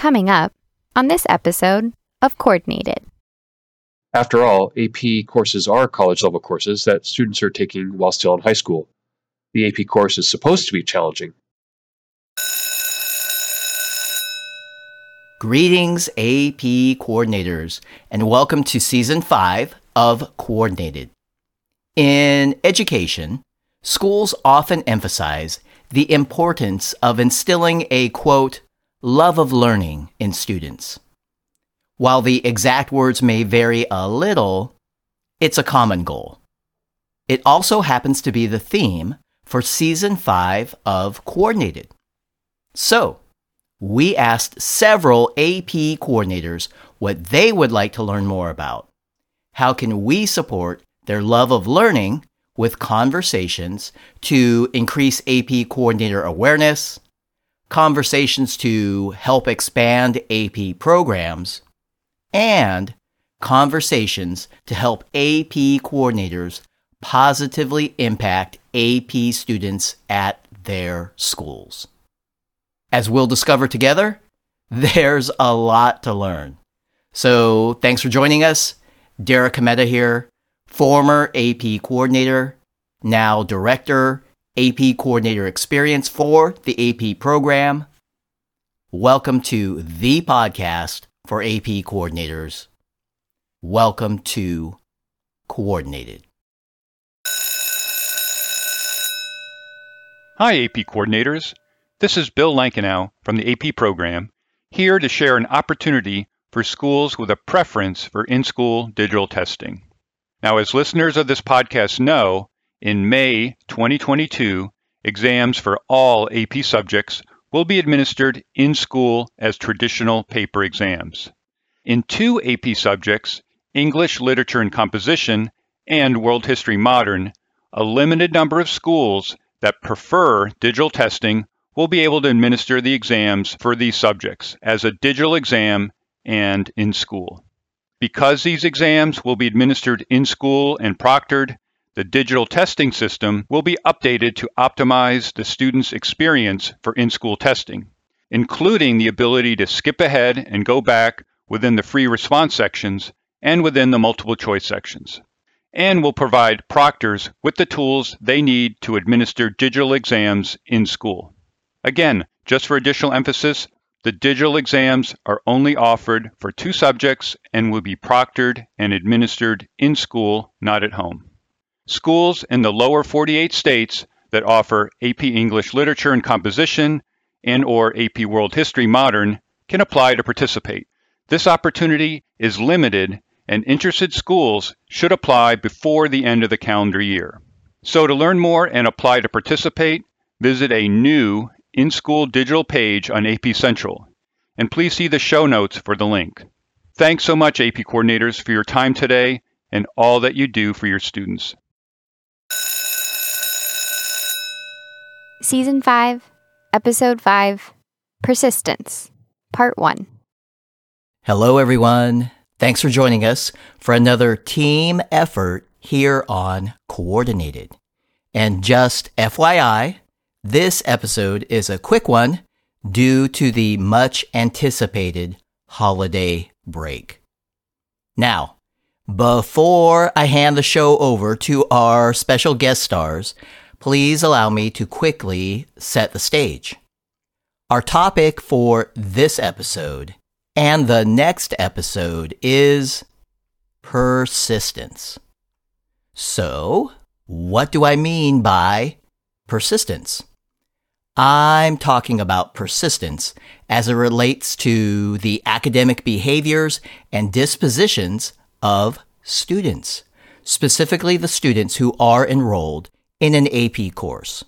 Coming up on this episode of Coordinated. After all, AP courses are college level courses that students are taking while still in high school. The AP course is supposed to be challenging. Greetings, AP coordinators, and welcome to season five of Coordinated. In education, schools often emphasize the importance of instilling a quote, love of learning in students. While the exact words may vary a little, it's a common goal. It also happens to be the theme for season five of Coordinated. So, we asked several AP coordinators what they would like to learn more about. How can we support their love of learning with conversations to increase AP coordinator awareness, conversations to help expand AP programs, and conversations to help AP coordinators positively impact AP students at their schools. As we'll discover together, there's a lot to learn. So thanks for joining us. Derek Kometa here, former AP coordinator, now director, AP coordinator experience for the AP program. Welcome to the podcast for AP coordinators. Welcome to Coordinated. Hi, AP coordinators. This is Bill Lankenow from the AP program, here to share an opportunity for schools with a preference for in school digital testing. Now, as listeners of this podcast know, in May 2022, exams for all AP subjects will be administered in school as traditional paper exams. In two AP subjects, English, Literature and Composition, and World History Modern, a limited number of schools that prefer digital testing will be able to administer the exams for these subjects as a digital exam and in school. Because these exams will be administered in school and proctored, the digital testing system will be updated to optimize the student's experience for in school testing, including the ability to skip ahead and go back within the free response sections and within the multiple choice sections, and will provide proctors with the tools they need to administer digital exams in school. Again, just for additional emphasis, the digital exams are only offered for two subjects and will be proctored and administered in school, not at home. Schools in the lower 48 states that offer AP English Literature and Composition and or AP World History Modern can apply to participate. This opportunity is limited and interested schools should apply before the end of the calendar year. So to learn more and apply to participate, visit a new in-school digital page on AP Central, and please see the show notes for the link. Thanks so much, AP coordinators, for your time today and all that you do for your students. Season 5, Episode 5 Persistence, Part 1. Hello, everyone. Thanks for joining us for another team effort here on Coordinated. And just FYI, this episode is a quick one due to the much anticipated holiday break. Now, before I hand the show over to our special guest stars, please allow me to quickly set the stage. Our topic for this episode and the next episode is persistence. So, what do I mean by persistence? I'm talking about persistence as it relates to the academic behaviors and dispositions of students, specifically the students who are enrolled in an AP course.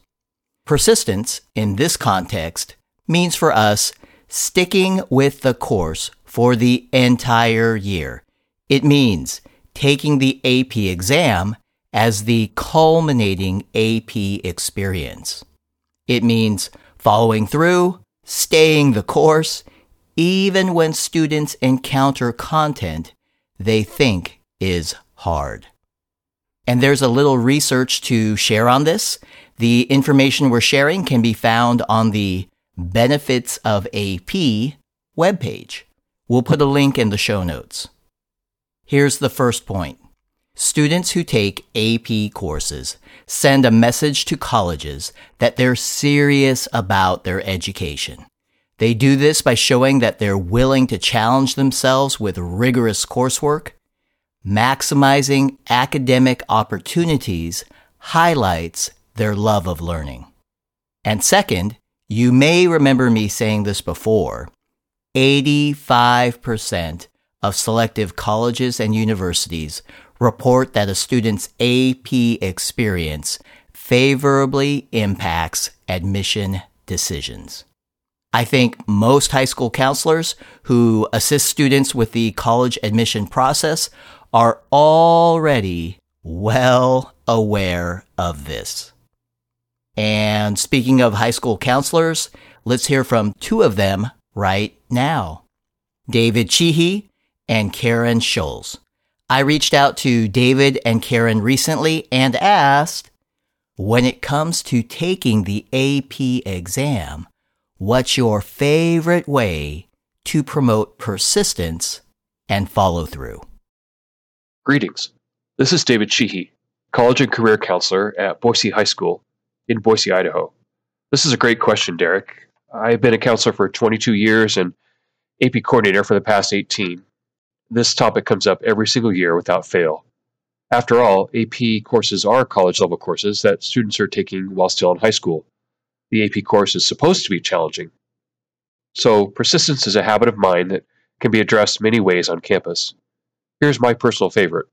Persistence in this context means for us sticking with the course for the entire year. It means taking the AP exam as the culminating AP experience. It means following through, staying the course, even when students encounter content they think is hard. And there's a little research to share on this. The information we're sharing can be found on the Benefits of AP webpage. We'll put a link in the show notes. Here's the first point. Students who take AP courses send a message to colleges that they're serious about their education. They do this by showing that they're willing to challenge themselves with rigorous coursework. Maximizing academic opportunities highlights their love of learning. And second, you may remember me saying this before 85% of selective colleges and universities report that a student's AP experience favorably impacts admission decisions. I think most high school counselors who assist students with the college admission process are already well aware of this. And speaking of high school counselors, let's hear from two of them right now. David Cheehee and Karen Scholes. I reached out to David and Karen recently and asked, when it comes to taking the AP exam, what's your favorite way to promote persistence and follow through? Greetings. This is David Cheehee, college and career counselor at Boise High School in Boise, Idaho. This is a great question, Derek. I've been a counselor for 22 years and AP coordinator for the past 18 this topic comes up every single year without fail. After all, AP courses are college level courses that students are taking while still in high school. The AP course is supposed to be challenging. So, persistence is a habit of mind that can be addressed many ways on campus. Here's my personal favorite.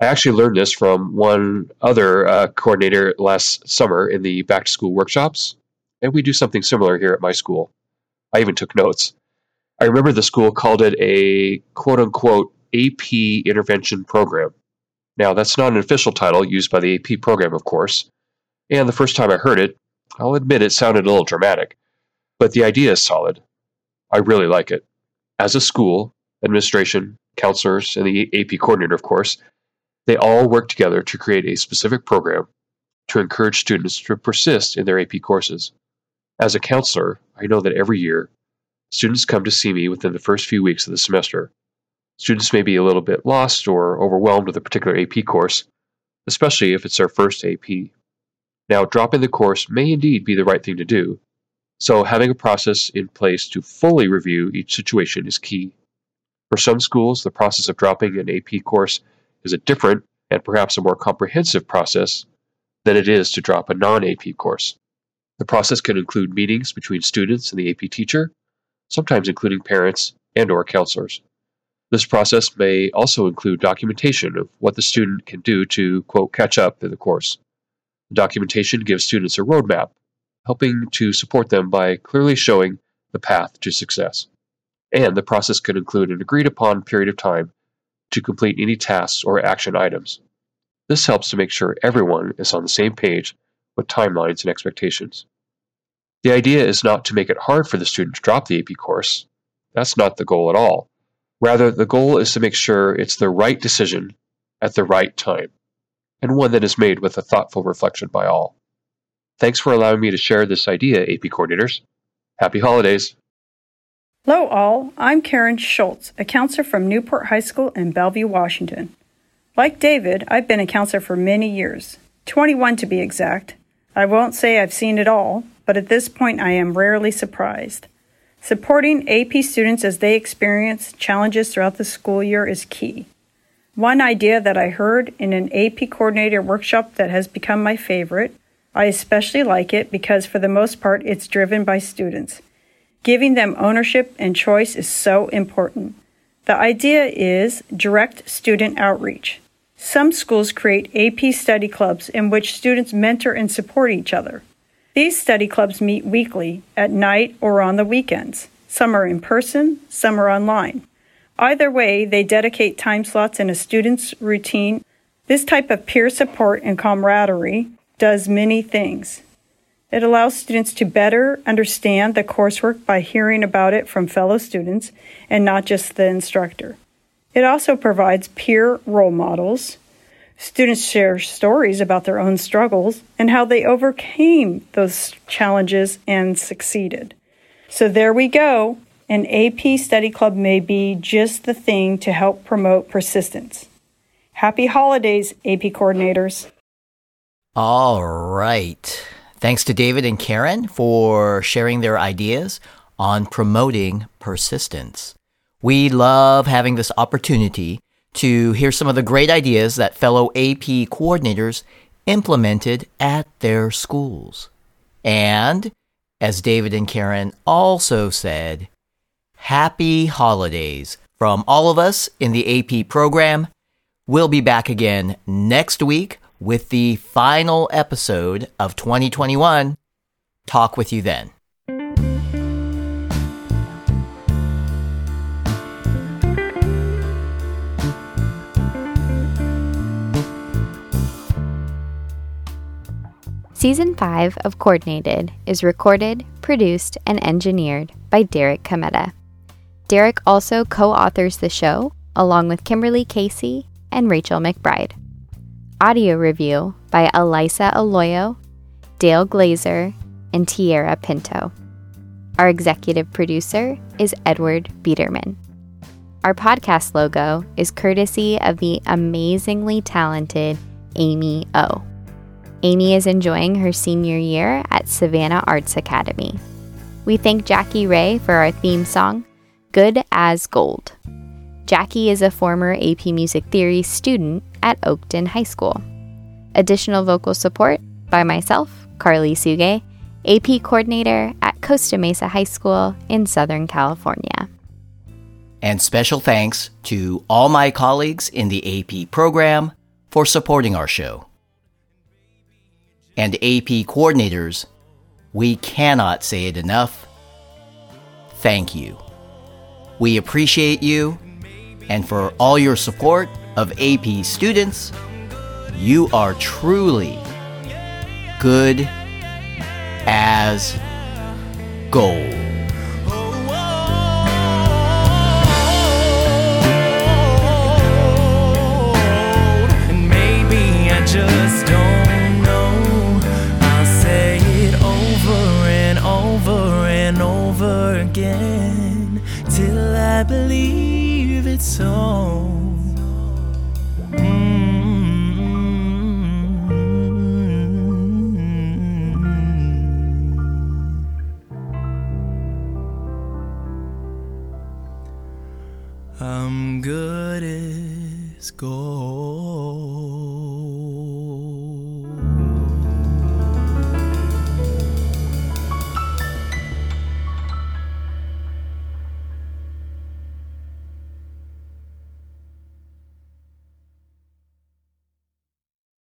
I actually learned this from one other uh, coordinator last summer in the back to school workshops, and we do something similar here at my school. I even took notes. I remember the school called it a quote unquote AP intervention program. Now, that's not an official title used by the AP program, of course. And the first time I heard it, I'll admit it sounded a little dramatic, but the idea is solid. I really like it. As a school, administration, counselors, and the AP coordinator, of course, they all work together to create a specific program to encourage students to persist in their AP courses. As a counselor, I know that every year Students come to see me within the first few weeks of the semester. Students may be a little bit lost or overwhelmed with a particular AP course, especially if it's their first AP. Now, dropping the course may indeed be the right thing to do, so having a process in place to fully review each situation is key. For some schools, the process of dropping an AP course is a different and perhaps a more comprehensive process than it is to drop a non AP course. The process can include meetings between students and the AP teacher, sometimes including parents and or counselors. This process may also include documentation of what the student can do to, quote, catch up in the course. The documentation gives students a roadmap, helping to support them by clearly showing the path to success. And the process could include an agreed upon period of time to complete any tasks or action items. This helps to make sure everyone is on the same page with timelines and expectations. The idea is not to make it hard for the student to drop the AP course. That's not the goal at all. Rather, the goal is to make sure it's the right decision at the right time, and one that is made with a thoughtful reflection by all. Thanks for allowing me to share this idea, AP coordinators. Happy holidays. Hello, all. I'm Karen Schultz, a counselor from Newport High School in Bellevue, Washington. Like David, I've been a counselor for many years 21 to be exact. I won't say I've seen it all, but at this point I am rarely surprised. Supporting AP students as they experience challenges throughout the school year is key. One idea that I heard in an AP coordinator workshop that has become my favorite, I especially like it because for the most part it's driven by students. Giving them ownership and choice is so important. The idea is direct student outreach. Some schools create AP study clubs in which students mentor and support each other. These study clubs meet weekly, at night, or on the weekends. Some are in person, some are online. Either way, they dedicate time slots in a student's routine. This type of peer support and camaraderie does many things. It allows students to better understand the coursework by hearing about it from fellow students and not just the instructor. It also provides peer role models Students share stories about their own struggles and how they overcame those challenges and succeeded. So there we go An AP study club may be just the thing to help promote persistence. Happy holidays, AP coordinators. All right. Thanks to David and Karen for sharing their ideas on promoting persistence. We love having this opportunity to hear some of the great ideas that fellow AP coordinators implemented at their schools. And, as David and Karen also said, happy holidays from all of us in the AP program. We'll be back again next week with the final episode of 2021. Talk with you then. Season 5 of Coordinated is recorded, produced, and engineered by Derek Cometa. Derek also co authors the show along with Kimberly Casey and Rachel McBride. Audio review by Elisa Aloyo, Dale Glazer, and Tierra Pinto. Our executive producer is Edward Biederman. Our podcast logo is courtesy of the amazingly talented Amy O. Amy is enjoying her senior year at Savannah Arts Academy. We thank Jackie Ray for our theme song, Good as Gold. Jackie is a former AP Music Theory student at Oakton High School. Additional vocal support by myself, Carly Suge, AP coordinator at Costa Mesa High School in Southern California. And special thanks to all my colleagues in the AP program for supporting our show and AP coordinators, we cannot say it enough. Thank you. We appreciate you, and for all your support of AP students, you are truly good as gold. I'm good as gold.